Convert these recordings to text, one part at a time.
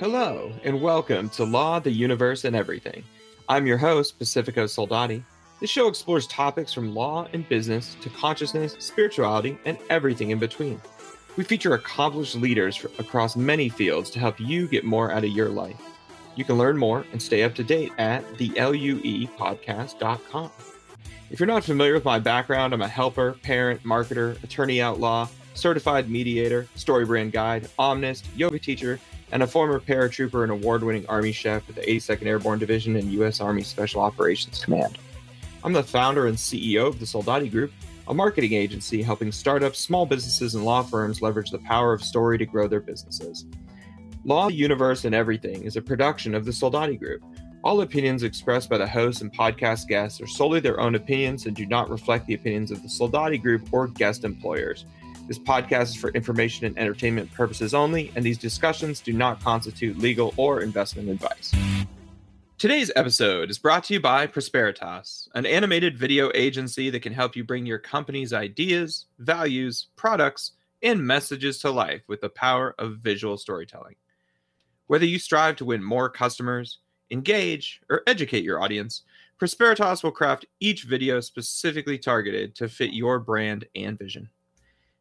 Hello, and welcome to Law, the Universe, and Everything. I'm your host, Pacifico Soldati. This show explores topics from law and business to consciousness, spirituality, and everything in between. We feature accomplished leaders across many fields to help you get more out of your life. You can learn more and stay up to date at theluepodcast.com. If you're not familiar with my background, I'm a helper, parent, marketer, attorney outlaw, certified mediator, StoryBrand guide, omnist, yoga teacher, and a former paratrooper and award winning Army chef with the 82nd Airborne Division and U.S. Army Special Operations Command. I'm the founder and CEO of the Soldati Group, a marketing agency helping startups, small businesses, and law firms leverage the power of story to grow their businesses. Law, Universe, and Everything is a production of the Soldati Group. All opinions expressed by the hosts and podcast guests are solely their own opinions and do not reflect the opinions of the Soldati Group or guest employers. This podcast is for information and entertainment purposes only, and these discussions do not constitute legal or investment advice. Today's episode is brought to you by Prosperitas, an animated video agency that can help you bring your company's ideas, values, products, and messages to life with the power of visual storytelling. Whether you strive to win more customers, engage, or educate your audience, Prosperitas will craft each video specifically targeted to fit your brand and vision.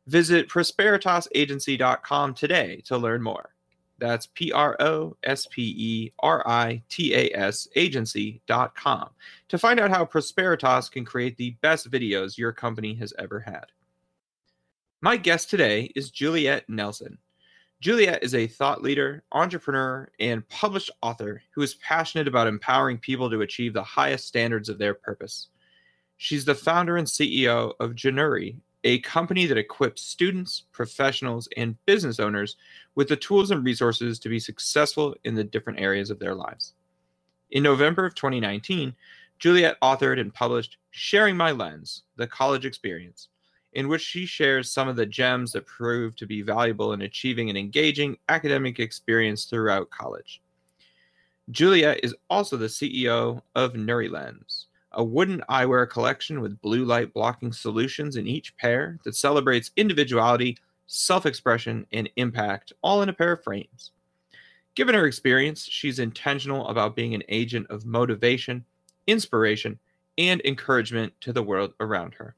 Visit prosperitasagency.com today to learn more. That's P R O S P E R I T A S agency.com to find out how Prosperitas can create the best videos your company has ever had. My guest today is Juliet Nelson. Juliet is a thought leader, entrepreneur, and published author who is passionate about empowering people to achieve the highest standards of their purpose. She's the founder and CEO of Januri, a company that equips students, professionals, and business owners with the tools and resources to be successful in the different areas of their lives. In November of 2019, Juliet authored and published Sharing My Lens The College Experience, in which she shares some of the gems that prove to be valuable in achieving an engaging academic experience throughout college. Juliet is also the CEO of NuriLens, a wooden eyewear collection with blue light blocking solutions in each pair that celebrates individuality, self expression, and impact, all in a pair of frames. Given her experience, she's intentional about being an agent of motivation, inspiration, and encouragement to the world around her.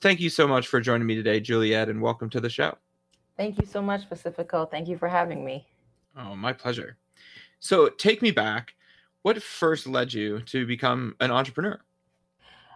Thank you so much for joining me today, Juliet, and welcome to the show. Thank you so much, Pacifico. Thank you for having me. Oh, my pleasure. So, take me back. What first led you to become an entrepreneur?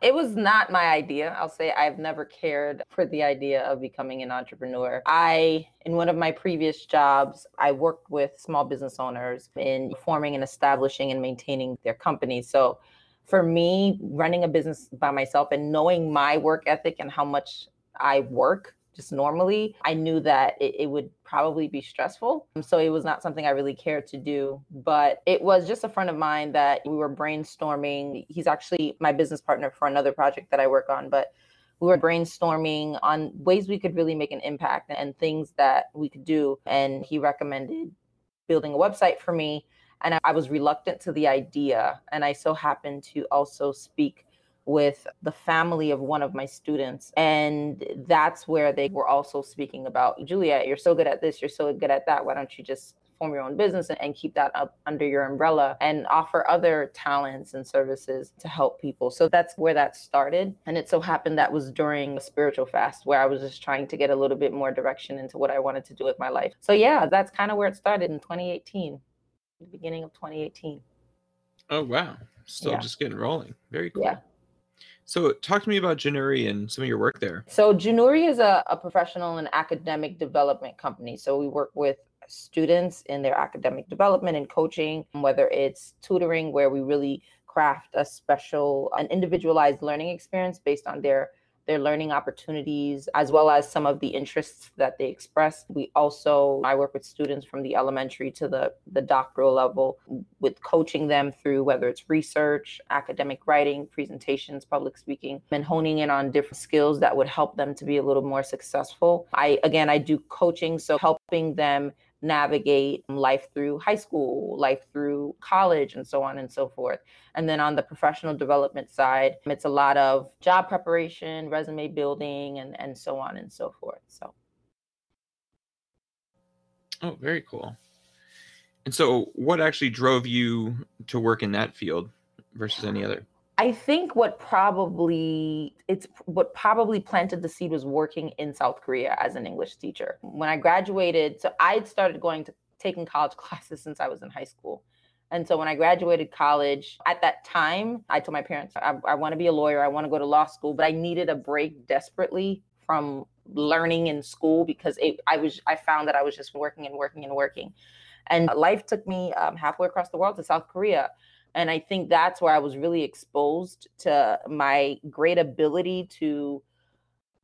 It was not my idea. I'll say I've never cared for the idea of becoming an entrepreneur. I, in one of my previous jobs, I worked with small business owners in forming and establishing and maintaining their companies. So for me, running a business by myself and knowing my work ethic and how much I work just normally, I knew that it, it, would probably be stressful. Um, so it was not something I really cared to do. But it was just a friend of mine that we were brainstorming. He's actually my business partner for another project that I work on. But we were brainstorming on ways we could really make an impact and things that we could do. And he recommended building a website for me and I was reluctant to the idea. And I so happened to also speak with the family of one of my students. And that's where they were also speaking about Juliet, you're so good at this, you're so good at that. Why don't you just form your own business and keep that up under your umbrella and offer other talents and services to help people? So that's where that started. And it so happened that was during a spiritual fast where I was just trying to get a little bit more direction into what I wanted to do with my life. So yeah, that's kind of where it started in 2018 the beginning of 2018. Oh wow! Still yeah. just getting rolling. Very cool. Yeah. So, talk to me about Januri and some of your work there. So, Januri is a, a professional and academic development company. So, we work with students in their academic development and coaching, whether it's tutoring, where we really craft a special, an individualized learning experience based on their their learning opportunities, as well as some of the interests that they express. We also, I work with students from the elementary to the, the doctoral level with coaching them through whether it's research, academic writing, presentations, public speaking, and honing in on different skills that would help them to be a little more successful. I, again, I do coaching, so helping them navigate life through high school, life through college, and so on and so forth. And then on the professional development side, it's a lot of job preparation, resume building, and, and so on and so forth. So. Oh, very cool. And so, what actually drove you to work in that field versus any other? I think what probably it's what probably planted the seed was working in South Korea as an English teacher. When I graduated, so I'd started going to taking college classes since I was in high school. And so when I graduated college, at that time, I told my parents, I, I want to be a lawyer. I want to go to law school, but I needed a break desperately from learning in school because it, I was I found that I was just working and working and working. And life took me um, halfway across the world to South Korea. And I think that's where I was really exposed to my great ability to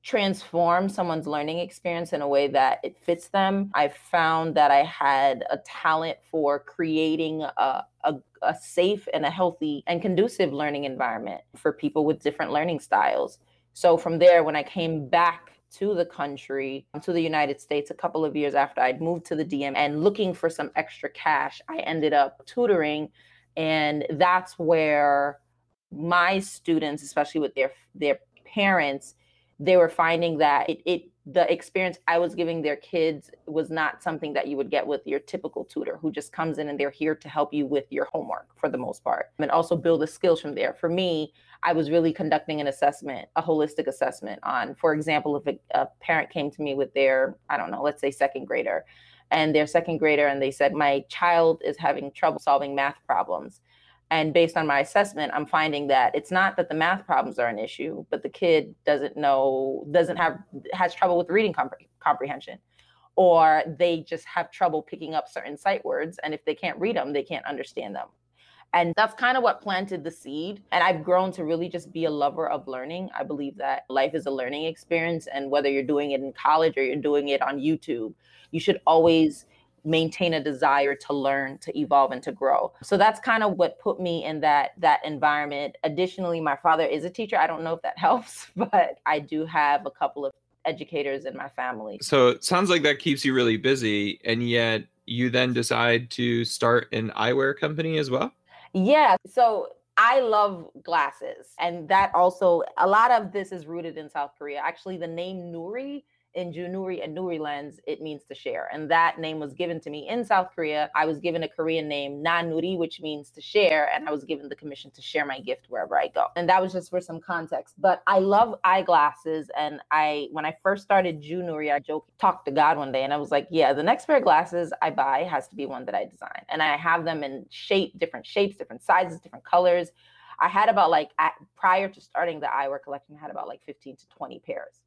transform someone's learning experience in a way that it fits them. I found that I had a talent for creating a, a, a, safe and a healthy and conducive learning environment for people with different learning styles. So from there, when I came back to the country, to the United States, a couple of years after I'd moved to the DM and looking for some extra cash, I ended up tutoring. And that's where my students, especially with their their parents, they were finding that it, it the experience I was giving their kids was not something that you would get with your typical tutor who just comes in and they're here to help you with your homework for the most part and also build the skills from there. For me, I was really conducting an assessment, a holistic assessment on, for example, if a, a parent came to me with their, I don't know, let's say second grader, and their second grader, and they said, My child is having trouble solving math problems. And based on my assessment i'm finding that it's not that the math problems are an issue but the kid doesn't know doesn't have has trouble with reading compre- comprehension. Or they just have trouble picking up certain sight words and if they can't read them they can't understand them and that's kind of what planted the seed. And i've grown to really just be a lover of learning. I believe that life is a learning experience and whether you're doing it in college or you're doing it on youtube you should always maintain a desire to learn to evolve and to grow so that's kind of what put me in that that environment additionally my father is a teacher i don't know if that helps but i do have a couple of educators in my family so it sounds like that keeps you really busy and yet you then decide to start an eyewear company as well yeah so I love glasses. And that also, a lot of this is rooted in South Korea. Actually, the name Nuri in Junuri and Nuri lens, it means to share. And that name was given to me in South Korea. I was given a Korean name, Nanuri, which means to share. And I was given the commission to share my gift wherever I go. And that was just for some context. But I love eyeglasses. And I, when I first started Junuri, I joked, talked to God one day and I was like, yeah, the next pair of glasses I buy has to be one that I design. And I have them in shape, different shapes, different sizes, different colors. I had about like at, prior to starting the eyewear collection, I had about like 15 to 20 pairs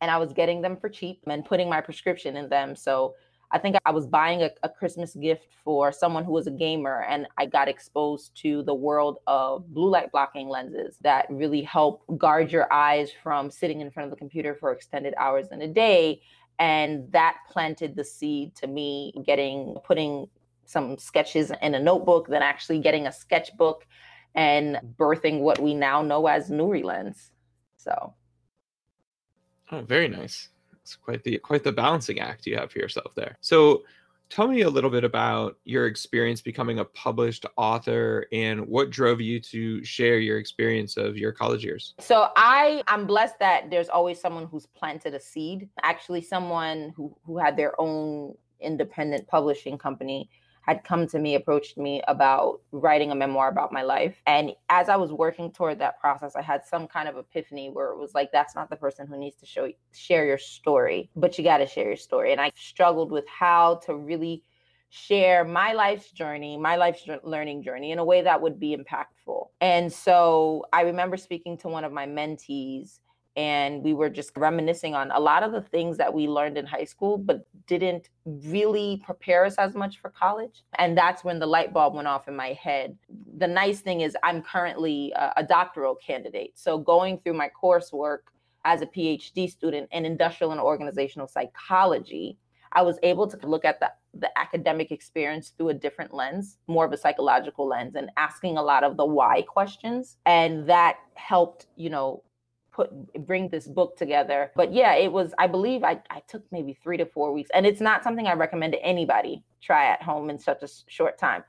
and I was getting them for cheap and putting my prescription in them. So I think I was buying a, a, Christmas gift for someone who was a gamer, and I got exposed to the world of blue light blocking lenses that really help guard your eyes from sitting in front of the computer for extended hours in a day. And that planted the seed to me getting, putting some sketches in a notebook, then actually getting a sketchbook and birthing what we now know as Nuri Lens. So Oh, very nice. It's quite the quite the balancing act you have for yourself there. So tell me a little bit about your experience becoming a published author and what drove you to share your experience of your college years so i i'm blessed that there's always someone who's planted a seed actually someone who who had their own independent publishing company had come to me, approached me about writing a memoir about my life. And as I was working toward that process, I had some kind of epiphany where it was like, that's not the person who needs to show share your story, but you got to share your story. And I struggled with how to really share my life's journey, my life's learning journey in a way that would be impactful. And so I remember speaking to one of my mentees and we were just reminiscing on a lot of the things that we learned in high school but didn't really prepare us as much for college. And that's when the light bulb went off in my head. The nice thing is i'm currently a, a doctoral candidate. So going through my coursework as a phd student in industrial and organizational psychology i was able to look at the the academic experience through a different lens, more of a psychological lens, and asking a lot of the why questions. And that helped, you know, put bring this book together. But yeah, it was, I believe I, I took maybe three to four weeks. And it's not something I recommend to anybody try at home in such a short time.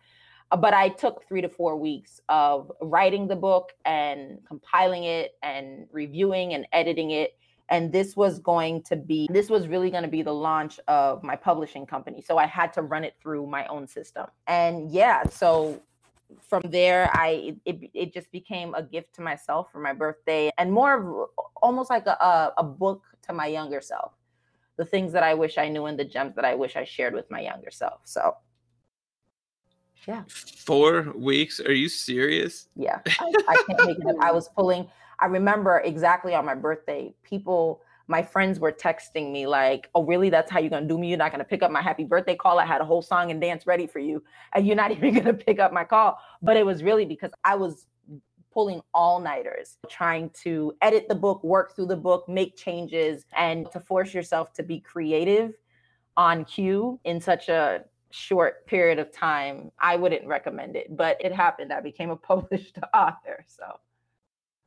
Uh, but I took three to four weeks of writing the book and compiling it and reviewing and editing it and this was going to be this was really going to be the launch of my publishing company so i had to run it through my own system and yeah so from there i it, it just became a gift to myself for my birthday and more of almost like a, a book to my younger self. The things that i wish i knew and the gems that i wish i shared with my younger self so. Yeah. Four weeks? Are you serious? Yeah. I, I can't make it up. I was pulling I remember exactly on my birthday, people, my friends were texting me like, "Oh, really? That's how you're gonna do me? You're not gonna pick up my happy birthday call? I had a whole song and dance ready for you, and you're not even gonna pick up my call." But it was really because I was pulling all nighters, trying to edit the book, work through the book, make changes, and to force yourself to be creative on cue in such a short period of time. I wouldn't recommend it, but it happened. I became a published author, so.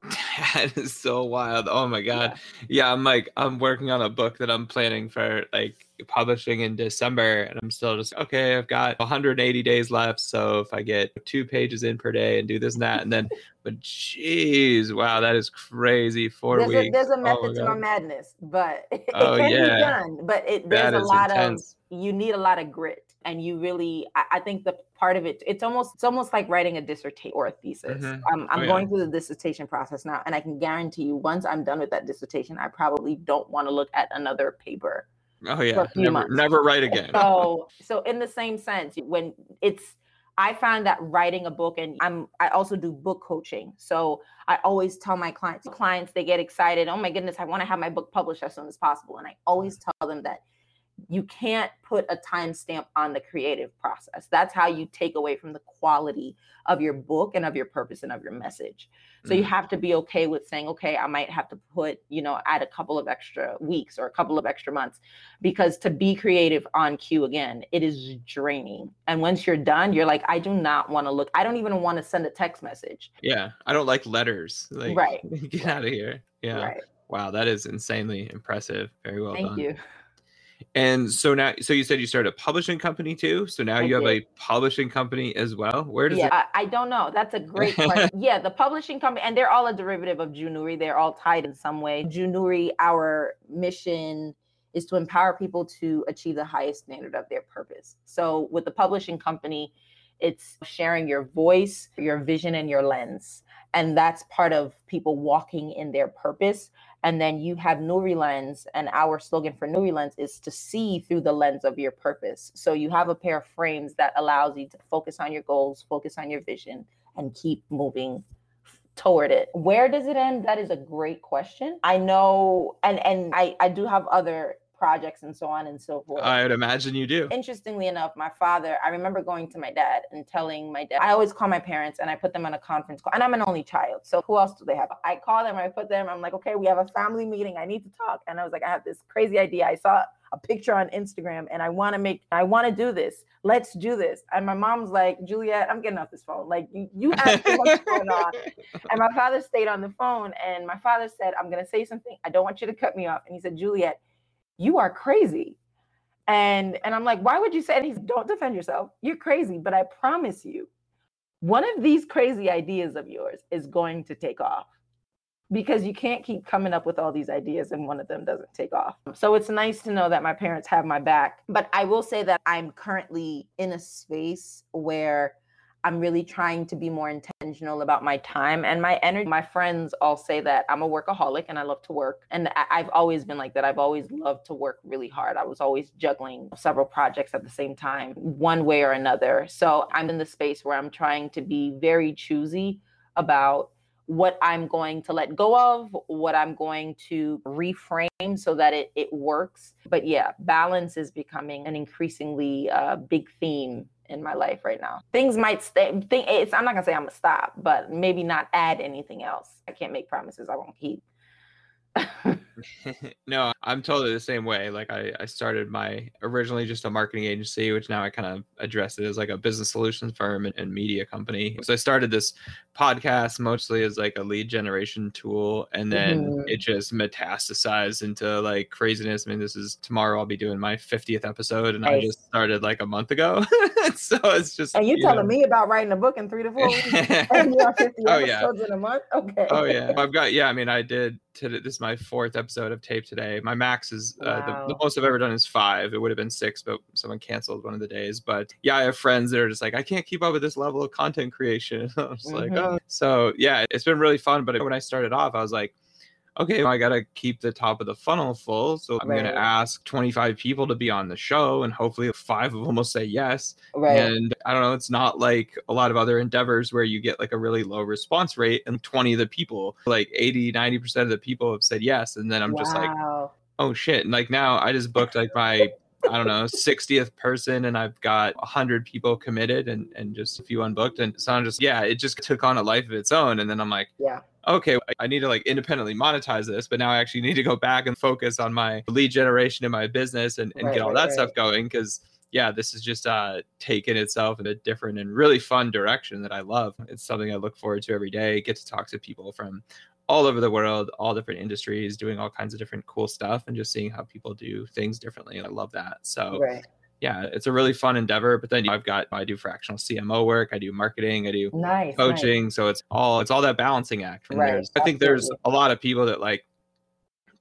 That is so wild. Oh my god. Yeah. yeah, I'm like I'm working on a book that I'm planning for like publishing in December and I'm still just okay, I've got 180 days left, so if I get two pages in per day and do this and that and then but jeez, wow, that is crazy. 4 there's weeks. A, oh there's a method oh to my madness, but it, oh, can yeah. be done, but it there's a lot intense. of you need a lot of grit and you really I, I, think the part of it it's almost it's almost like writing a dissertation or a thesis mm-hmm. i'm, I'm oh, going yeah. through the dissertation process now and i can guarantee you once i'm done with that dissertation i probably don't want to look at another paper oh yeah never, never write again so so in the same sense when it's I found that writing a book and I'm I also do book coaching. So I always tell my clients clients they get excited, "Oh my goodness, I want to have my book published as soon as possible." And I always tell them that you can't put a timestamp on the creative process. That's how you take away from the quality of your book and of your purpose and of your message. So mm. you have to be okay with saying, okay, I might have to put, you know, add a couple of extra weeks or a couple of extra months because to be creative on cue again, it is draining. And once you're done, you're like, I do not want to look, I don't even want to send a text message. Yeah. I don't like letters. Like, right. Get out of here. Yeah. Right. Wow. That is insanely impressive. Very well Thank done. Thank you. And so now, so you said you started a publishing company too. So now I you did. have a publishing company as well. Where does yeah, it? I, I don't know. That's a great question. yeah, the publishing company, and they're all a derivative of Junuri. They're all tied in some way. Junuri, our mission is to empower people to achieve the highest standard of their purpose. So with the publishing company, it's sharing your voice, your vision, and your lens. And that's part of people walking in their purpose and then you have Nuri Lens, and our slogan for Nuri Lens is to see through the lens of your purpose. So you have a pair of frames that allows you to focus on your goals, focus on your vision, and keep moving toward it. Where does it end? That is a great question. I know, and and I I do have other projects and so on and so forth. I would imagine you do. Interestingly enough, my father, I remember going to my dad and telling my dad, I always call my parents and I put them on a conference call. And I'm an only child. So who else do they have? I call them, I put them, I'm like, okay, we have a family meeting. I need to talk. And I was like, I have this crazy idea. I saw a picture on Instagram and I want to make, I want to do this. Let's do this. And my mom's like, Juliet, I'm getting off this phone. Like you, you have too much going on. And my father stayed on the phone and my father said, I'm going to say something. I don't want you to cut me off. And he said, Juliet, you are crazy. And and I'm like, why would you say it? He's don't defend yourself. You're crazy, but I promise you, one of these crazy ideas of yours is going to take off because you can't keep coming up with all these ideas and one of them doesn't take off. So it's nice to know that my parents have my back. But I will say that I'm currently in a space where I'm really trying to be more intentional about my time and my energy. My friends all say that I'm a workaholic and I love to work. And I've always been like that. I've always loved to work really hard. I was always juggling several projects at the same time, one way or another. So I'm in the space where I'm trying to be very choosy about what I'm going to let go of, what I'm going to reframe so that it, it works. But yeah, balance is becoming an increasingly uh, big theme in my life right now. Things might stay. Think it's. I'm not gonna say I'm gonna stop, but maybe not add anything else. I can't make promises I won't keep. no, I'm totally the same way. Like I, I started my originally just a marketing agency, which now I kind of address it as like a business solutions firm and, and, media company. So I started this podcast mostly as like a lead generation tool, and then mm-hmm. it just metastasized into like craziness. I mean, this is tomorrow. I'll be doing my 50th episode, and nice. I just started like a month ago. so it's just. And you, you telling know. me about writing a book in three to four weeks? and you're 50 oh, episodes yeah. in a month. Okay. Oh yeah, I've got yeah. I mean, I did today. This is my fourth episode of tape today. My max is uh, Wow. the, the most I've ever done is five. It would have been six, but someone canceled one of the days. But yeah, I have friends that are just like, I can't keep up with this level of content creation. I was like, Mhm. oh. so yeah, it's been really fun. But when I started off, I was like, okay, I got to keep the top of the funnel full. So I'm going to ask 25 people to be on the show, and hopefully five of them will say yes. Right. And I don't know, it's not like a lot of other endeavors where you get like a really low response rate and 20 of the people, like 80, 90% of the people have said yes. And then I'm just like, oh shit. And like now I just booked like my, I don't know, 60th person and I've got 100 people committed and, and just a few unbooked. And so I'm just, yeah, it just took on a life of its own. And then I'm like, Yeah. Okay, I need to like independently monetize this, but now I actually need to go back and focus on my lead generation in my business and, and Right, get all that right. stuff going. Cause yeah, this is just uh taken itself in a different and really fun direction that I love. It's something I look forward to every day. Get to talk to people from all over the world, all different industries, doing all kinds of different cool stuff and just seeing how people do things differently. And I love that. So Right. Yeah, it's a really fun endeavor. But then I've got I do fractional CMO work, I do marketing, I do Nice. nice. coaching so it's all it's all that balancing act Right, i think there's a lot of people that like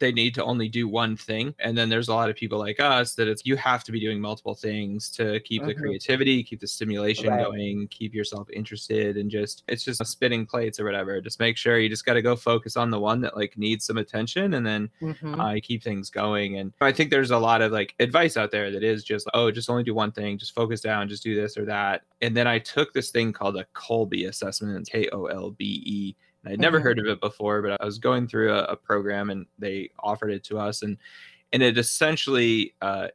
they need to only do one thing and then there's a lot of people like us that it's you have to be doing multiple things to keep the Mhm. creativity keep the stimulation Right. going keep yourself interested and just it's just spinning plates or whatever just make sure you just got to go focus on the one that like needs some attention and then Mhm. uh, keep things going. And I think there's a lot of like advice out there that is just, oh, just only do one thing, just focus down, just do this or that. And then I took this thing called a Kolbe assessment, K O L B E. I'd never Mhm. heard of it before, but I was going through a, a program and they offered it to us. And and it essentially uh,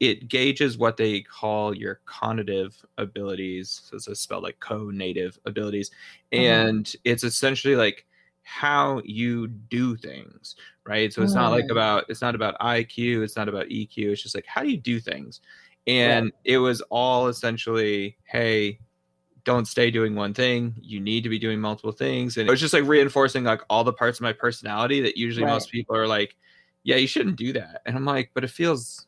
it gauges what they call your cognitive abilities. So it's spelled like co-native abilities. Mhm. And it's essentially like how you do things right so it's not like Mm. about it's not about iq it's not about eq it's just like how do you do things and it was all essentially hey don't stay doing one thing you need to be doing multiple things and it was just like reinforcing like all the parts of my personality that usually Right. most people are like yeah you shouldn't do that and i'm like but it feels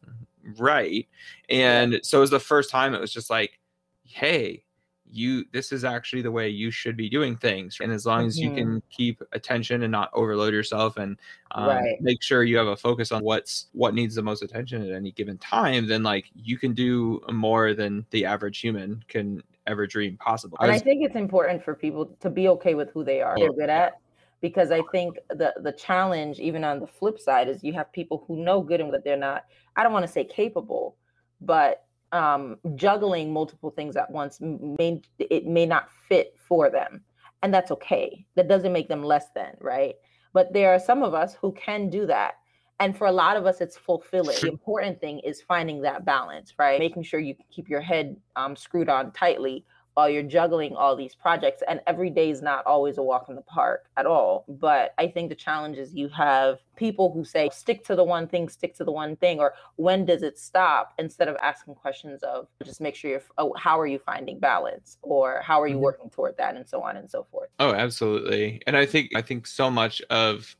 right and so it was the first time it was just like hey you this is actually the way you should be doing things and as long as you Mhm. can keep attention and not overload yourself and um, Right. make sure you have a focus on what's what needs the most attention at any given time then like you can do more than the average human can ever dream possible and I was- think it's important for people to be okay with who they are, they're good at, because I think the the challenge, even on the flip side, is you have people who know good and that they're not. I don't want to say capable, but um, juggling multiple things at once may it may not fit for them, and that's okay. That doesn't make them less than right. But there are some of us who can do that. And for a lot of us, it's fulfilling. The important thing is finding that balance, right? Making sure you keep your head um, screwed on tightly while you're juggling all these projects. And every day is not always a walk in the park at all. But I think the challenge is you have people who say, stick to the one thing, stick to the one thing, or when does it stop? Instead of asking questions of just make sure you're, oh, how are you finding balance? Or how are you Mhm. working toward that? And so on and so forth. Oh, absolutely. And I think I think so much of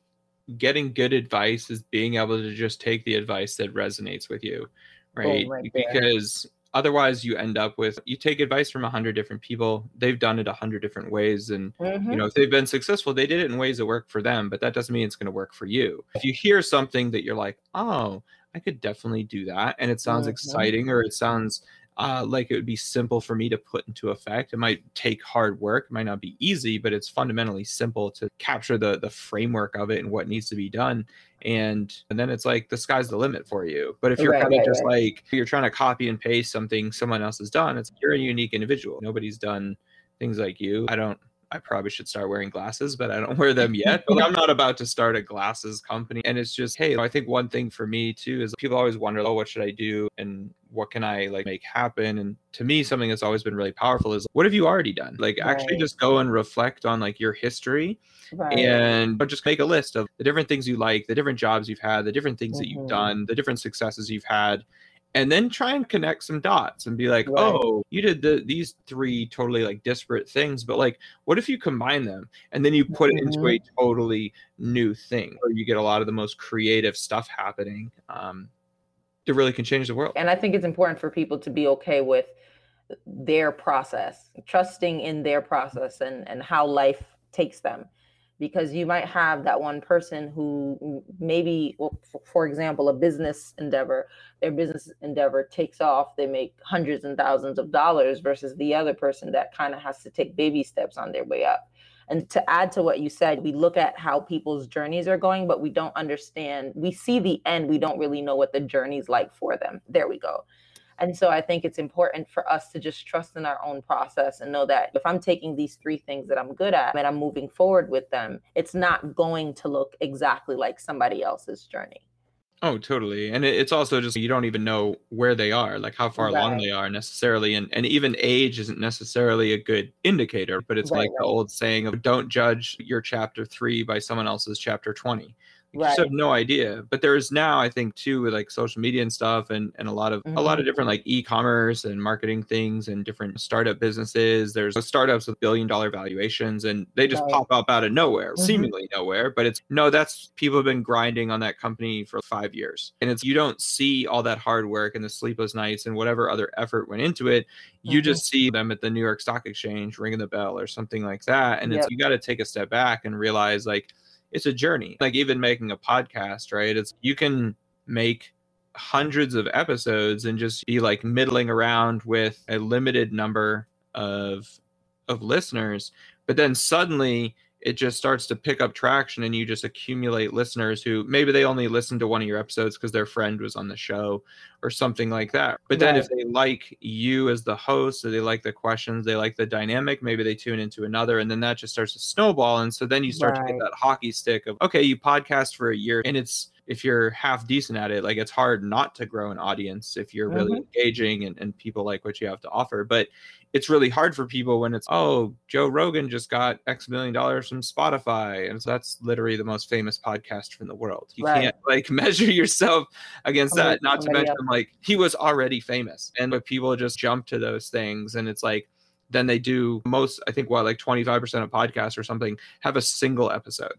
getting good advice is being able to just take the advice that resonates with you, right? right because otherwise you end up with you take advice from a hundred different people. They've done it a hundred different ways and Mhm. you know if they've been successful they did it in ways that work for them but that doesn't mean it's going to work for you if you hear something that you're like oh i could definitely do that and it sounds Mhm. exciting or it sounds uh, like it would be simple for me to put into effect. It might take hard work it might not be easy but it's fundamentally simple to capture the the framework of it and what needs to be done. And and then it's like the sky's the limit for you. But if you're Right, kind of right, just right. like you're trying to copy and paste something someone else has done it's you're a unique individual. Nobody's done things like you. I don't I probably should start wearing glasses, but I don't wear them yet. But I'm not about to start a glasses company. And it's just, hey, I think one thing for me too is people always wonder, oh, what should I do? And what can I like make happen? And to me, something that's always been really powerful is what have you already done? Like actually just go and reflect on like your history Right. and but just make a list of the different things you like, the different jobs you've had, the different things that you've Mhm. done, the different successes you've had, and then try and connect some dots and be like, Right. oh, you did the these three totally like disparate things, but like, what if you combine them and then you put it into a totally new thing, where you get a lot of the most creative stuff happening. Um, that really can change the world. And I think it's important for people to be okay with their process, trusting in their process and, and how life takes them. Because you might have that one person who maybe well, for example a business endeavor their business endeavor takes off they make hundreds and thousands of dollars versus the other person that kind of has to take baby steps on their way up. And to add to what you said we look at how people's journeys are going but we don't understand we see the end we don't really know what the journey's like for them. There we go and so I think it's important for us to just trust in our own process and know that if I'm taking these three things that I'm good at and I'm moving forward with them, it's not going to look exactly like somebody else's journey. Oh, totally. And it's also just you don't even know where they are, like how far right. along they are necessarily. And and even age isn't necessarily a good indicator, but it's right, like right. the old saying of don't judge your chapter three by someone else's chapter 20 you right. just have no idea but there's now i think too with like social media and stuff and and a lot of mm-hmm. a lot of mm-hmm. different like e-commerce and marketing things and different startup businesses there's startups with billion dollar valuations and they just right. pop up out of nowhere mm-hmm. seemingly nowhere but it's no that's people have been grinding on that company for five years and it's you don't see all that hard work and the sleepless nights and whatever other effort went into it you mm-hmm. just see them at the new york stock exchange ringing the bell or something like that and yep. it's you got to take a step back and realize like it's a journey. Like even making a podcast, right? It's you can make hundreds of episodes and just be like middling around with a limited number of of listeners, but then suddenly it just starts to pick up traction and you just accumulate listeners who maybe they only listen to one of your episodes because their friend was on the show or something like that. But then right. if they like you as the host or they like the questions, they like the dynamic, maybe they tune into another and then that just starts to snowball. And so then you start right. to get that hockey stick of, okay, you podcast for a year and it's, if you're half decent at it, like it's hard not to grow an audience if you're really mm-hmm. engaging and, and people like what you have to offer. But it's really hard for people when it's oh joe rogan just got x million dollars from spotify and so that's literally the most famous podcast from the world you right. can't like measure yourself against somebody, that not to mention. Like he was already famous and but people just jump to those things and it's like then they do most i think what like 25% of podcasts or something have a single episode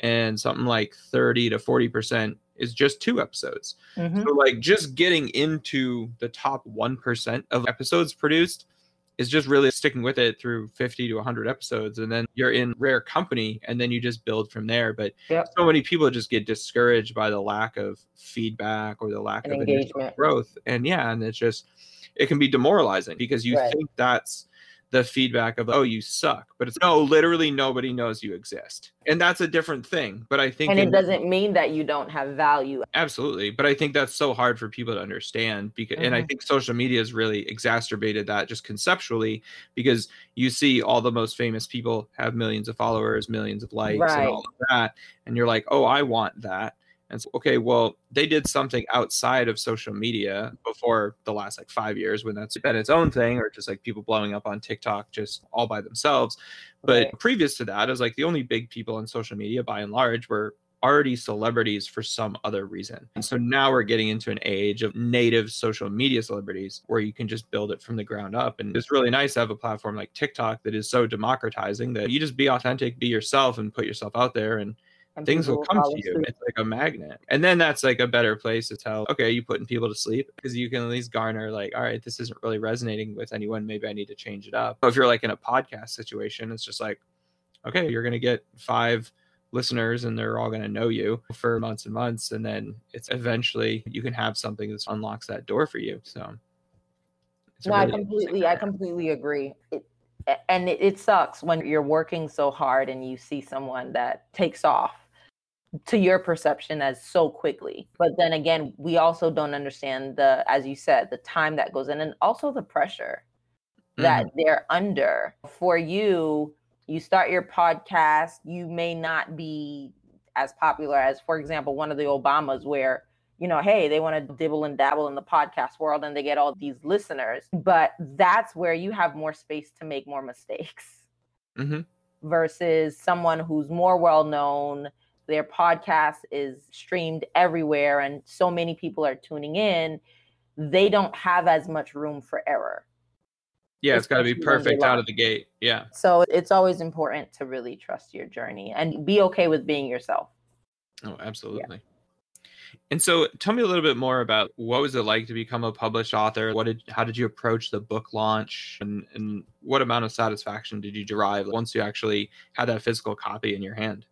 and something like 30 to 40% is just two episodes. Mm-hmm. So like just getting into the top 1% of episodes produced is just really sticking with it through 50 to 100 episodes and then you're in rare company and then you just build from there but yep. so many people just get discouraged by the lack of feedback or the lack and of engagement growth and yeah and it's just it can be demoralizing because you right. think that's the feedback of oh you suck but it's no literally nobody knows you exist and that's a different thing but i think and it in, doesn't mean that you don't have value absolutely but i think that's so hard for people to understand because mm-hmm. and i mm-hmm. think social media has really exacerbated that just conceptually because you see all the most famous people have millions of followers millions of likes right. and all of that and you're like oh i want that and so, okay, well, they did something outside of social media before the last like five years when that's been its own thing, or just like people blowing up on TikTok just all by themselves. But right. previous to that, it was like the only big people on social media by and large were already celebrities for some other reason. And so now we're getting into an age of native social media celebrities where you can just build it from the ground up. And it's really nice to have a platform like TikTok that is so democratizing that you just be authentic, be yourself, and put yourself out there. And and things will come uh, to you. It's like a magnet. And then that's like a better place to tell, okay, you putting people to sleep because you can at least garner like, all right, this isn't really resonating with anyone. Maybe I need to change it up. But if you're like in a podcast situation, it's just like, okay, you're gonna get five listeners and they're all going to know you for months and months and then it's eventually you can have something that unlocks that door for you so no really i completely i completely agree it, and it, it sucks when you're working so hard and you see someone that takes off to your perception as so quickly. But then again, we also don't understand the, as you said, the time that goes in and also the pressure that mm-hmm. they're under. For you, you start your podcast, you may not be as popular as, for example, one of the Obamas, where you know, hey, they want to dibble and dabble in the podcast world and they get all these listeners. But that's where you have more space to make more mistakes mm-hmm. versus someone who's more well known, their podcast is streamed everywhere and so many people are tuning in they don't have as much room for error. Yeah it's got to be perfect out of the gate. Yeah. So it's always important to really trust your journey and be okay with being yourself. Oh absolutely. And so tell me a little bit more about what was it like to become a published author? What did how did you approach the book launch? And, and what amount of satisfaction did you derive once you actually had that physical copy in your hand?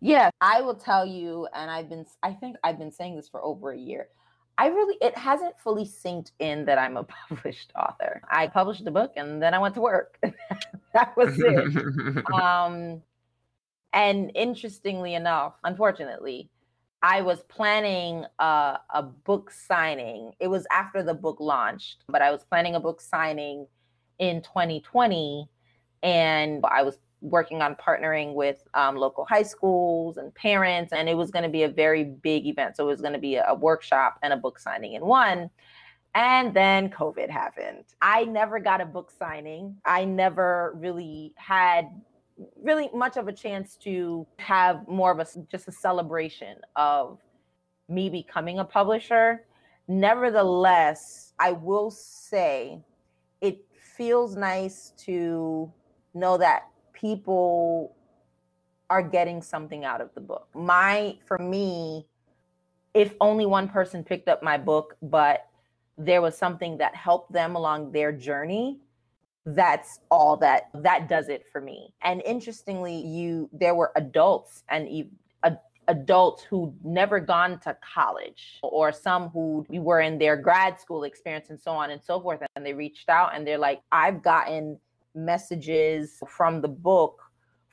Yeah, I will tell you, and I've been I think I've been saying this for over a year. I really it hasn't fully synced in that I'm a published author. I published the book and then I went to work. that was it. um and interestingly enough, unfortunately, I was planning a, a, book signing. It was after the book launched, but I was planning a book signing in 2020. And I was working on partnering with um, local high schools and parents. And it was going to be a very big event. So it was going to be a, a workshop and a book signing in one. And then COVID happened. I never got a book signing. I never really had really much of a chance to have more of a just a celebration of me becoming a publisher. Nevertheless, I will say it feels nice to know that people are getting something out of the book. My for me, if only one person picked up my book, but there was something that helped them along their journey, that's all that that does it for me and interestingly you there were adults and adults who never gone to college or some who were in their grad school experience and so on and so forth and they reached out and they're like i've gotten messages from the book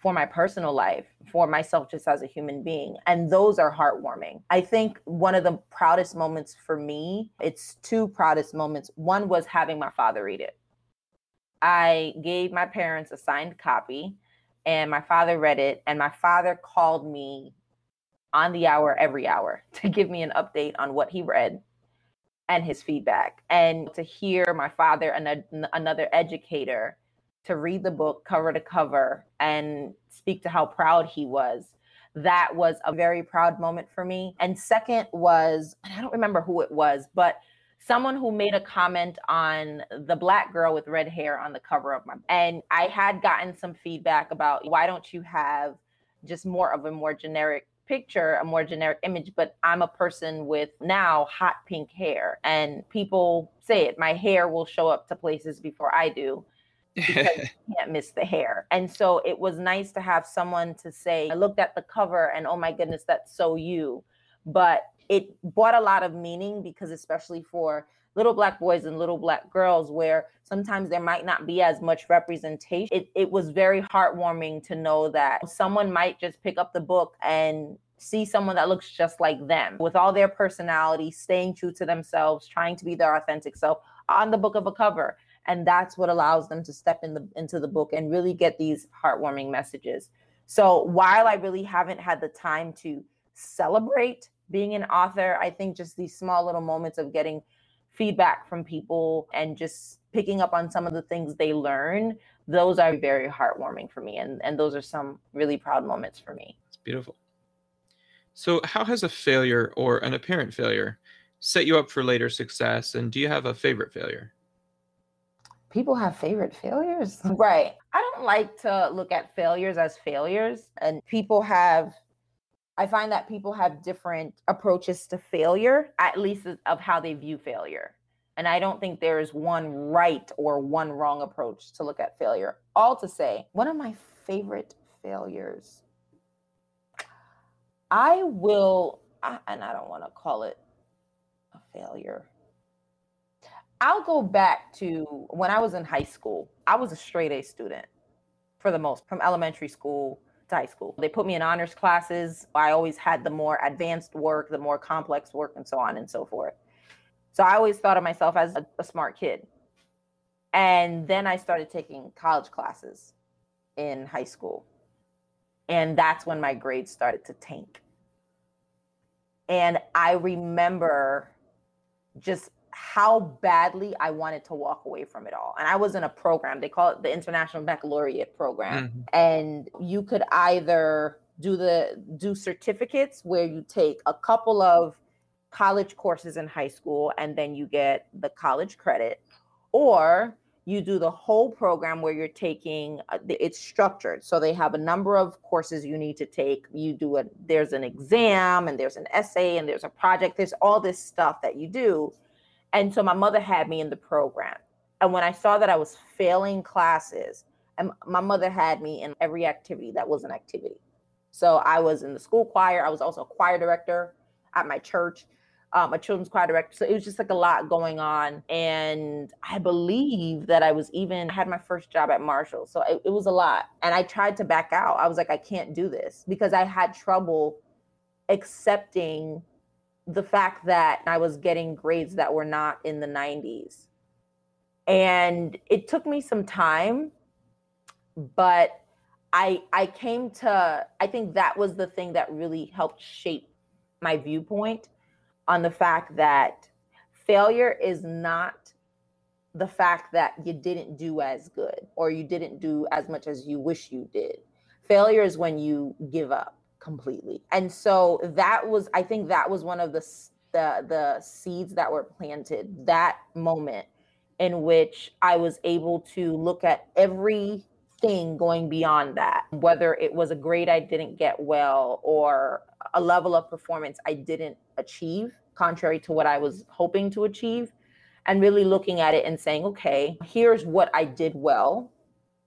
for my personal life, for myself just as a human being. And those are heartwarming. I think one of the proudest moments for me, it's two proudest moments. One was having my father read it. I gave my parents a signed copy and my father read it and my father called me on the hour every hour to give me an update on what he read and his feedback and to hear my father and another educator to read the book cover to cover and speak to how proud he was. That was a very proud moment for me. And second was i don't remember who it was but someone who made a comment on the black girl with red hair on the cover of my and I had gotten some feedback about why don't you have just more of a more generic picture, a more generic image, but I'm a person with now hot pink hair and people say it, my hair will show up to places before I do. Because you can't miss the hair. And so it was nice to have someone to say, I looked at the cover and oh my goodness, that's so you. But it brought a lot of meaning because especially for little black boys and little black girls where sometimes there might not be as much representation it, it was very heartwarming to know that someone might just pick up the book and see someone that looks just like them with all their personality staying true to themselves trying to be their authentic self on the book of a cover and that's what allows them to step in the into the book and really get these heartwarming messages so while i really haven't had the time to celebrate being an author, I think just these small little moments of getting feedback from people and just picking up on some of the things they learn, those are very heartwarming for me. And, and those are some really proud moments for me. It's beautiful. So, how has a failure or an apparent failure set you up for later success? And do you have a favorite failure? People have favorite failures. Right. I don't like to look at failures as failures, and people have I find that people have different approaches to failure, at least of how they view failure. And I don't think there is one right or one wrong approach to look at failure. All to say, one of my favorite failures, I will, and I don't want to call it a failure. I'll go back to when I was in high school. I was a straight A student for the most, from elementary school to high school. They put me in honors classes. I always had the more advanced work, the more complex work, and so on and so forth. So I always thought of myself as a, a smart kid. And then I started taking college classes in high school. And that's when my grades started to tank. And I remember just how badly I wanted to walk away from it all. And I was in a program, they call it the International Baccalaureate program. Mm-hmm. And you could either do the do certificates where you take a couple of college courses in high school and then you get the college credit or you do the whole program where you're taking uh, it's structured so they have a number of courses you need to take you do it there's an exam and there's an essay and there's a project there's all this stuff that you do and so my mother had me in the program and when i saw that i was failing classes and my mother had me in every activity that was an activity so i was in the school choir i was also a choir director at my church um, a children's choir director. So it was just like a lot going on. And I believe that I was even had my first job at Marshall. So it, it was a lot. And I tried to back out. I was like, I can't do this because I had trouble accepting the fact that I was getting grades that were not in the 90s. And it took me some time, but I I came to I think that was the thing that really helped shape my viewpoint on the fact that failure is not the fact that you didn't do as good or you didn't do as much as you wish you did. Failure is when you give up completely. And so that was I think that was one of the the the seeds that were planted that moment in which I was able to look at everything going beyond that whether it was a grade I didn't get well or a level of performance I didn't achieve contrary to what I was hoping to achieve, and really looking at it and saying, okay, here's what I did well,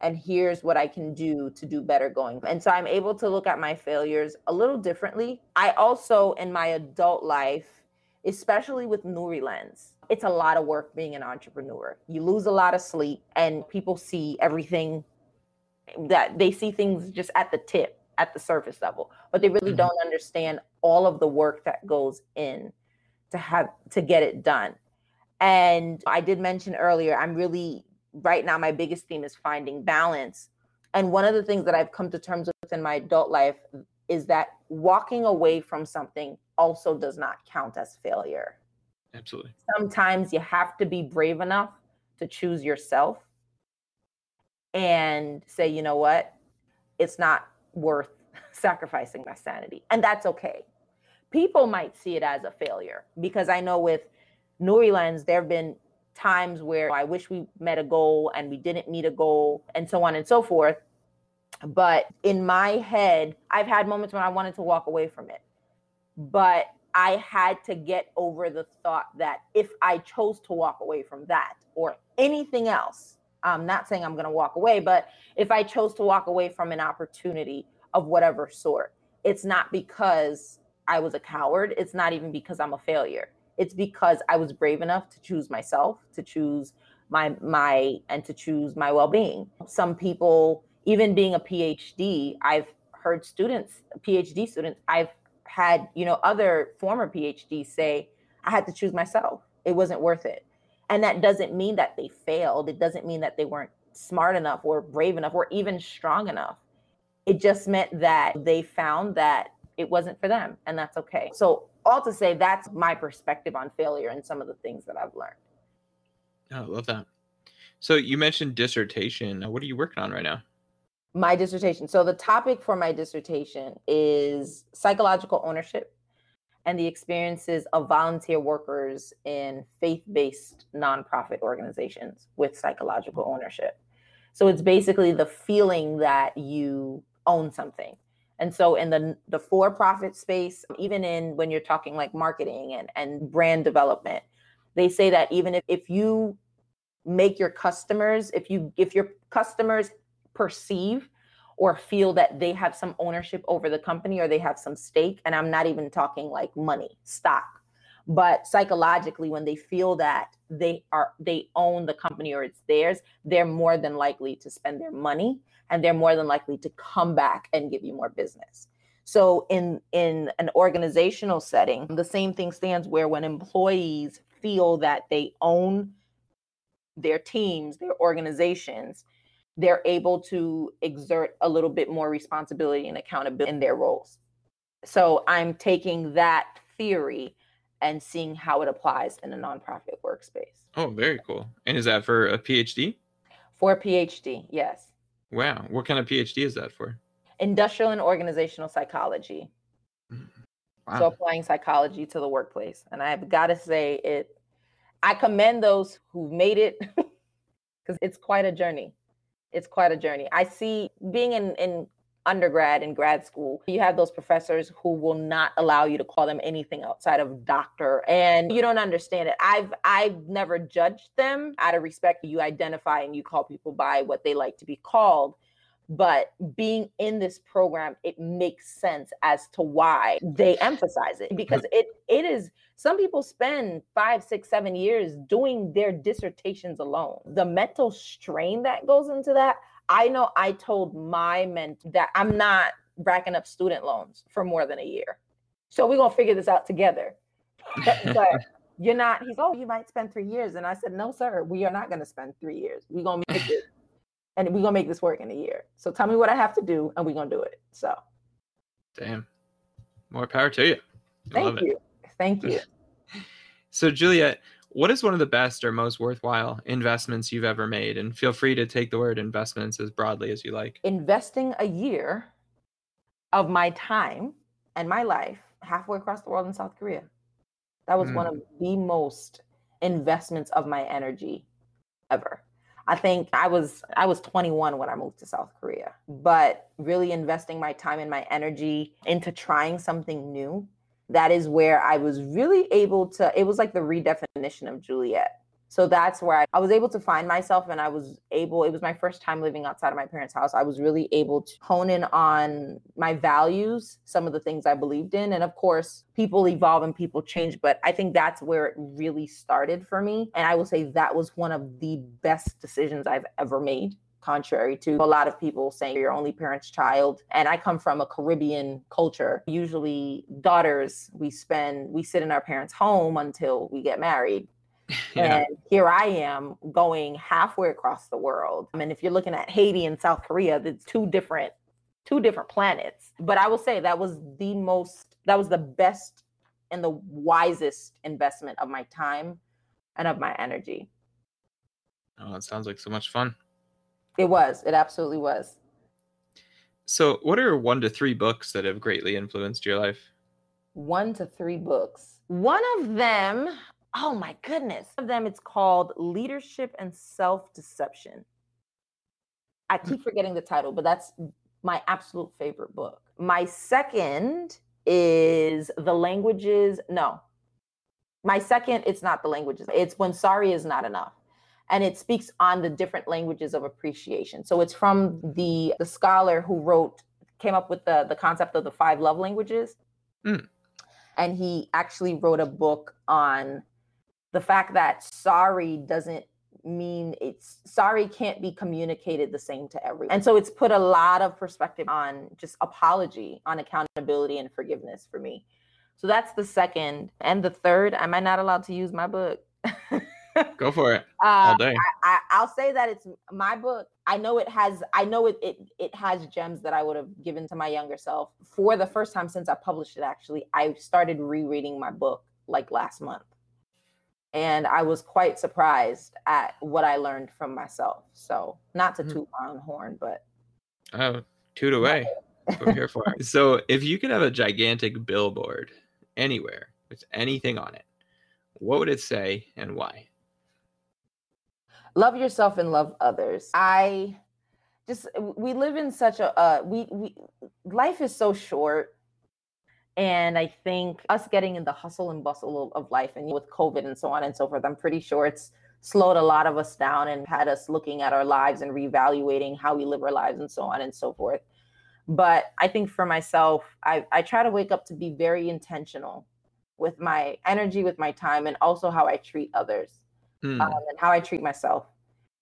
and here's what I can do to do better going. And so I'm able to look at my failures a little differently. I also, in my adult life, especially with Nuri Lens, it's a lot of work being an entrepreneur. You lose a lot of sleep, and people see everything that they see things just at the tip, at the surface level, but they really mm-hmm. don't understand all of the work that goes in to have to get it done. And I did mention earlier, I'm really right now my biggest theme is finding balance. And one of the things that I've come to terms with in my adult life is that walking away from something also does not count as failure. Absolutely. Sometimes you have to be brave enough to choose yourself and say, you know what? It's not worth sacrificing my sanity. And that's okay people might see it as a failure because I know with Nuri Lens, there have been times where I wish we met a goal and we didn't meet a goal and so on and so forth. But in my head, I've had moments when I wanted to walk away from it. But I had to get over the thought that if I chose to walk away from that or anything else, I'm not saying I'm going to walk away, but if I chose to walk away from an opportunity of whatever sort, it's not because I was a coward. It's not even because I'm a failure. It's because I was brave enough to choose myself, to choose my my and to choose my well-being. Some people even being a PhD, I've heard students, PhD students, I've had, you know, other former PhDs say I had to choose myself. It wasn't worth it. And that doesn't mean that they failed. It doesn't mean that they weren't smart enough or brave enough or even strong enough. It just meant that they found that it wasn't for them and that's okay so all to say that's my perspective on failure and some of the things that i've learned. Oh, i love that. So you mentioned dissertation. What are you working on right now? My dissertation. So the topic for my dissertation is psychological ownership and the experiences of volunteer workers in faith-based nonprofit organizations with psychological ownership. So it's basically the feeling that you own something and so in the the for-profit space, even in when you're talking like marketing and, and brand development, they say that even if, if you make your customers, if you if your customers perceive or feel that they have some ownership over the company or they have some stake, and I'm not even talking like money, stock, but psychologically when they feel that they are they own the company or it's theirs, they're more than likely to spend their money and they're more than likely to come back and give you more business. So in in an organizational setting, the same thing stands where when employees feel that they own their teams, their organizations, they're able to exert a little bit more responsibility and accountability in their roles. So I'm taking that theory and seeing how it applies in a nonprofit workspace. Oh, very cool. And is that for a PhD? For a PhD, yes. Wow. What kind of PhD is that for? Industrial and organizational psychology. Mm, wow. So applying psychology to the workplace. And I've got to say it I commend those who made it because it's quite a journey. It's quite a journey. I see being in in undergrad and grad school, you have those professors who will not allow you to call them anything outside of doctor and you don't understand it. I've I've never judged them out of respect. You identify and you call people by what they like to be called. But being in this program, it makes sense as to why they emphasize it because it it is some people spend five, six, seven years doing their dissertations alone. The mental strain that goes into that, I know I told my mentor that I'm not racking up student loans for more than a year. So we're gonna figure this out together. but you're not, he's oh, you might spend three years. And I said, No, sir, we are not gonna spend three years. We're gonna make it and we're gonna make this work in a year. So tell me what I have to do and we're gonna do it. So damn. More power to you. I Thank you. It. Thank you. so Juliet, what is one of the best or most worthwhile investments you've ever made? And feel free to take the word investments as broadly as you like. Investing a year of my time and my life halfway across the world in South Korea. That was mm. one of the most investments of my energy ever. I think I was I was 21 when I moved to South Korea, but really investing my time and my energy into trying something new that is where I was really able to, it was like the redefinition of Juliet. So that's where I, I, was able to find myself and I was able, it was my first time living outside of my parents' house. I was really able to hone in on my values, some of the things I believed in. And of course, people evolve and people change, but I think that's where it really started for me. And I will say that was one of the best decisions I've ever made contrary to a lot of people saying you're only parent's child. And I come from a Caribbean culture. Usually, daughters, we spend, we sit in our parents' home until we get married. Yeah. And here I am going halfway across the world. I mean, if you're looking at Haiti and South Korea, it's two different, two different planets. But I will say that was the most, that was the best and the wisest investment of my time and of my energy. Oh, it sounds like so much fun. It was. It absolutely was. So, what are one to three books that have greatly influenced your life? One to three books. One of them, oh my goodness, one of them it's called Leadership and Self Deception. I keep hmm. forgetting the title, but that's my absolute favorite book. My second is The Languages. No, my second, it's not The Languages. It's When Sorry is Not Enough and it speaks on the different languages of appreciation. So it's from the the scholar who wrote came up with the the concept of the five love languages. Mm. And he actually wrote a book on the fact that sorry doesn't mean it's sorry can't be communicated the same to everyone. And so it's put a lot of perspective on just apology, on accountability and forgiveness for me. So that's the second. And the third, am I not allowed to use my book? Go for it. All um, day. I, I, will say that it's my book. I know it has. I know it, it. It has gems that I would have given to my younger self for the first time since I published it. Actually, I started rereading my book like last month, and I was quite surprised at what I learned from myself. So, not to mm-hmm. toot my own horn, but oh, toot away. We're here for it. So, if you could have a gigantic billboard anywhere with anything on it, what would it say and why? Love yourself and love others. I just we live in such a uh, we we life is so short. And i think us getting in the hustle and bustle of, life and with covid and so on and so forth i'm pretty sure it's slowed a lot of us down and had us looking at our lives and reevaluating how we live our lives and so on and so forth. But i think for myself i, I try to wake up to be very intentional with my energy with my time and also how i treat others mm. um, and how I treat myself.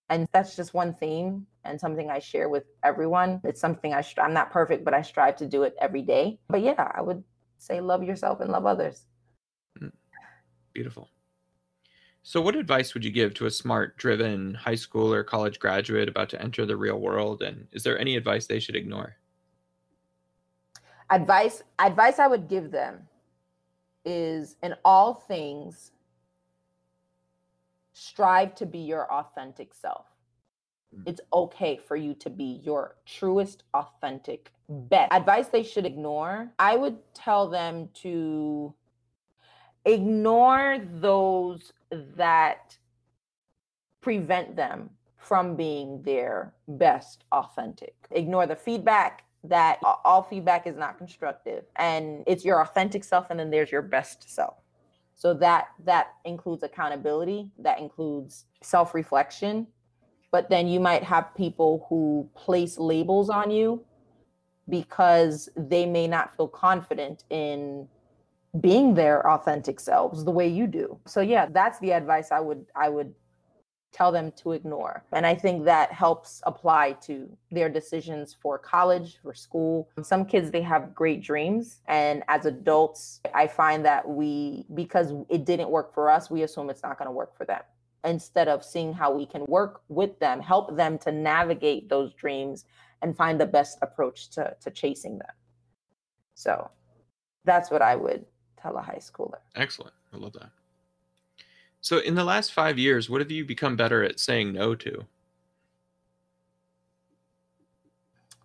And that's just one theme and something I share with everyone. It's something I stri- I'm not perfect, but I strive to do it every day. But yeah, I would say love yourself and love others. Mm. Beautiful. So, what advice would you give to a smart, driven high school or college graduate about to enter the real world? And is there any advice they should ignore? Advice advice I would give them is in all things strive to be your authentic self. Mm. It's okay for you to be your truest, authentic best. Advice they should ignore I would tell them to ignore those that prevent them from being their best authentic. Ignore the feedback that all feedback is not constructive and it's your authentic self and then there's your best self. So that that includes accountability, that includes self-reflection, but then you might have people who place labels on you because they may not feel confident in being their authentic selves the way you do. So yeah, that's the advice I would I would tell them to ignore. And I think that helps apply to their decisions for college, for school. Some kids they have great dreams and as adults, I find that we because it didn't work for us, we assume it's not going to work for them. Instead of seeing how we can work with them, help them to navigate those dreams and find the best approach to, to chasing them. So that's what I would tell a high schooler. Excellent. I love that. So, in the last five years, what have you become better at saying no to?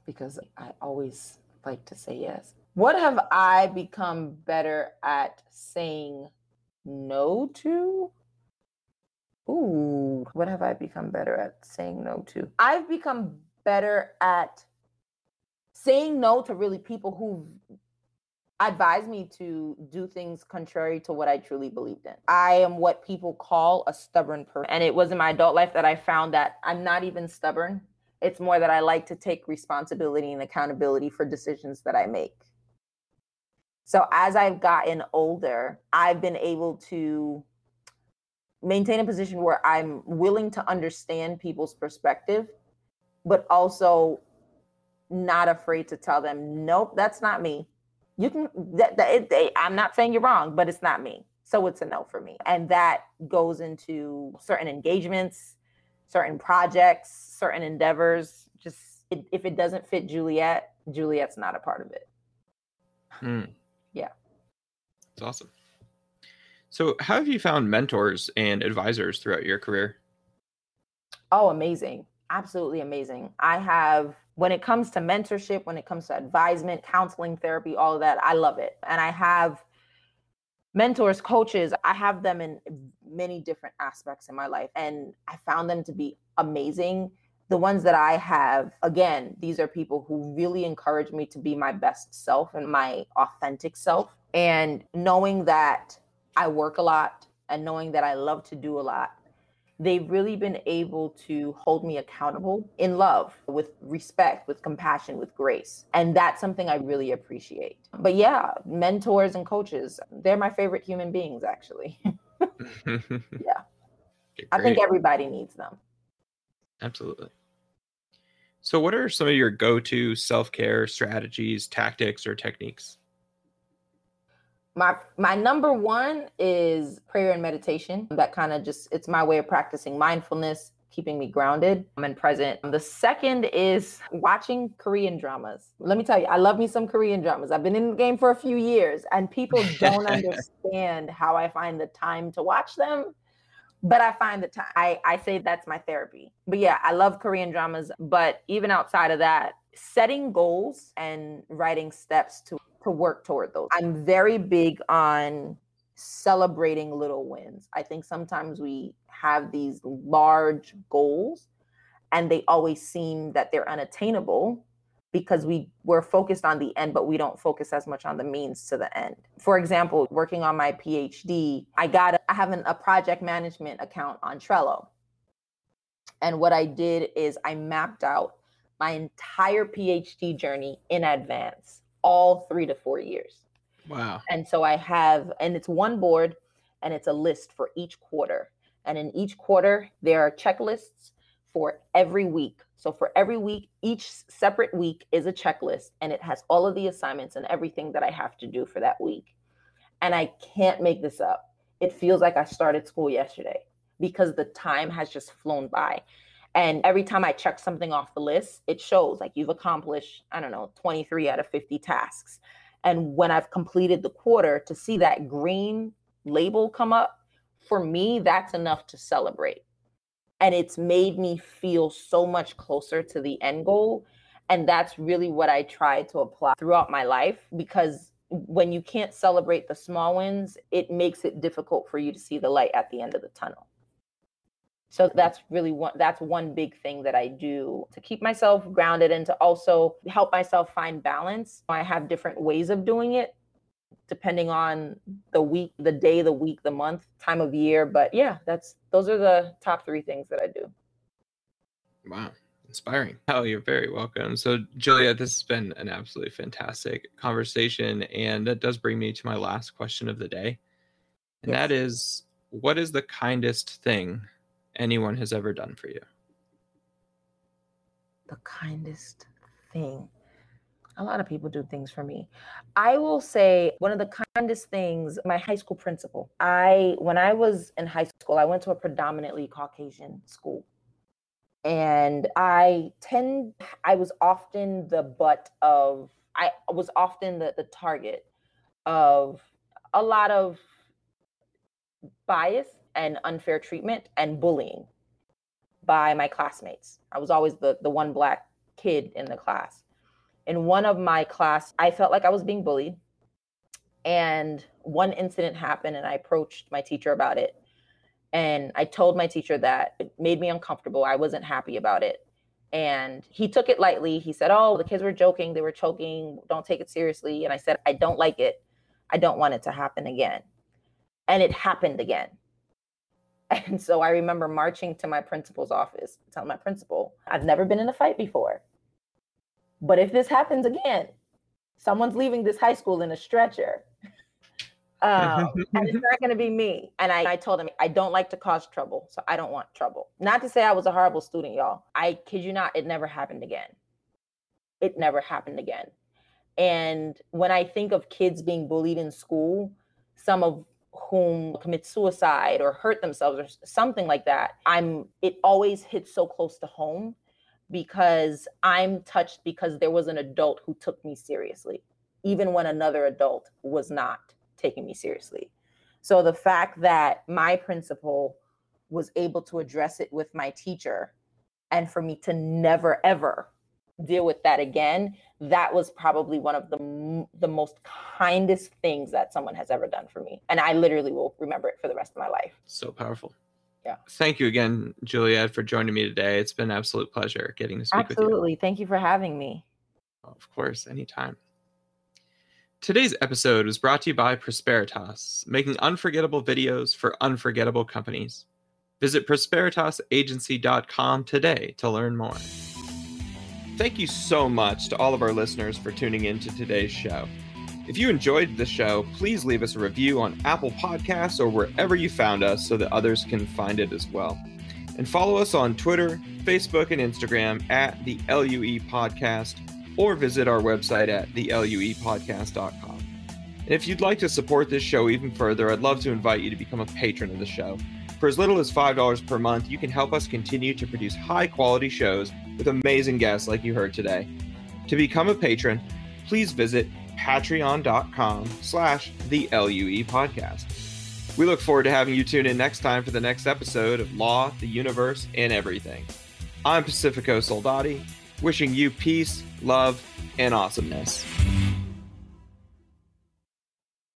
Because I always like to say yes. What have I become better at saying no to? Ooh, what have I become better at saying no to? I've become better at saying no to really people who advised me to do things contrary to what I truly believed in. I am what people call a stubborn person. And it was in my adult life that I found that I'm not even stubborn. It's more that I like to take responsibility and accountability for decisions that I make. So as I've gotten older, I've been able to maintain a position where I'm willing to understand people's perspective but also not afraid to tell them, nope, that's not me. You can, that, that it, they, I'm not saying you're wrong, but it's not me. So it's a no for me. And that goes into certain engagements, certain projects, certain endeavors. Just it, if it doesn't fit Juliet, Juliet's not a part of it. Hmm. Yeah. it's awesome. So, how have you found mentors and advisors throughout your career? Oh, amazing absolutely amazing. I have, when it comes to mentorship, when it comes to advisement, counseling, therapy, all of that, I love it. And I have mentors, coaches, I have them in many different aspects in my life. And I found them to be amazing. The ones that I have, again, these are people who really encourage me to be my best self and my authentic self. And knowing that I work a lot and knowing that I love to do a lot they've really been able to hold me accountable in love, with respect, with compassion, with grace. And that's something I really appreciate. But yeah, mentors and coaches, they're my favorite human beings, actually. yeah. I think everybody needs them. Absolutely. So, what are some of your go to self care strategies, tactics, or techniques? My my number one is prayer and meditation. That kind of just it's my way of practicing mindfulness keeping me grounded um, and present. The second is watching korean dramas. Let me tell you i love me some korean dramas. I've been in the game for a few years and people don't understand how i find the time to watch them but i find the time I, I say that's my therapy. But yeah i love korean dramas but even outside of that setting goals and writing steps to to work toward those. I'm very big on celebrating little wins. I think sometimes we have these large goals and they always seem that they're unattainable because we we're focused on the end but we don't focus as much on the means to the end for example working on my phd i got a, i have an, a project management account on trello and what i did is i mapped out my entire phd journey in advance all three to four years. Wow. And so I have, and it's one board and it's a list for each quarter. And in each quarter, there are checklists for every week. So for every week, each separate week is a checklist and it has all of the assignments and everything that I have to do for that week. And I can't make this up. It feels like I started school yesterday because the time has just flown by. And every time I check something off the list, it shows like you've accomplished, I don't know, 23 out of 50 tasks. And when I've completed the quarter, to see that green label come up, for me, that's enough to celebrate. And it's made me feel so much closer to the end goal. And that's really what I try to apply throughout my life because when you can't celebrate the small wins, it makes it difficult for you to see the light at the end of the tunnel. So that's really one that's one big thing that I do to keep myself grounded and to also help myself find balance. I have different ways of doing it depending on the week, the day, the week, the month, time of year, but yeah, that's those are the top 3 things that I do. Wow. Inspiring. Oh, you're very welcome. So, Julia, this has been an absolutely fantastic conversation. And that does bring me to my last question of the day. And yes. that is what is the kindest thing anyone has ever done for you? The kindest thing. A lot of people do things for me. I will say one of the kindest things, my high school principal. I when I was in high school, I went to a predominantly Caucasian school. And I tend I was often the butt of I was often the, the target of a lot of bias and unfair treatment and bullying by my classmates. I was always the, the one black kid in the class. In one of my class, I felt like I was being bullied. And one incident happened, and I approached my teacher about it. And I told my teacher that it made me uncomfortable. I wasn't happy about it. And he took it lightly. He said, Oh, the kids were joking. They were choking. Don't take it seriously. And I said, I don't like it. I don't want it to happen again. And it happened again. And so I remember marching to my principal's office, telling my principal, I've never been in a fight before. But if this happens again, someone's leaving this high school in a stretcher. Um, and it's not going to be me. And I, I told him, I don't like to cause trouble. So I don't want trouble. Not to say I was a horrible student, y'all. I kid you not, it never happened again. It never happened again. And when I think of kids being bullied in school, some of whom commit suicide or hurt themselves or something like that i'm it always hits so close to home because i'm touched because there was an adult who took me seriously even when another adult was not taking me seriously. So the fact that my principal was able to address it with my teacher and for me to never ever deal with that again that was probably one of the the most kindest things that someone has ever done for me. And i literally will remember it for the rest of my life. So powerful. Yeah. Thank you again juliet for joining me today. It's been an absolute pleasure getting to speak absolutely. with you. Absolutely. Thank you for having me. Of course anytime. Today's episode was brought to you by Prosperitas, making unforgettable videos for unforgettable companies. Visit prosperitasagency.com today to learn more. Thank you so much to all of our listeners for tuning in to today's show. If you enjoyed the show, please leave us a review on Apple Podcasts or wherever you found us so that others can find it as well. And follow us on Twitter, Facebook, and Instagram at the LUE Podcast or visit our website at theluepodcast.com. And if you'd like to support this show even further, I'd love to invite you to become a patron of the show. For as little as $5 per month, you can help us continue to produce high quality shows with amazing guests like you heard today. To become a patron, please visit patreon.com slash the LUE podcast. We look forward to having you tune in next time for the next episode of Law, the Universe, and Everything. I'm Pacifico Soldati, wishing you peace, love, and awesomeness.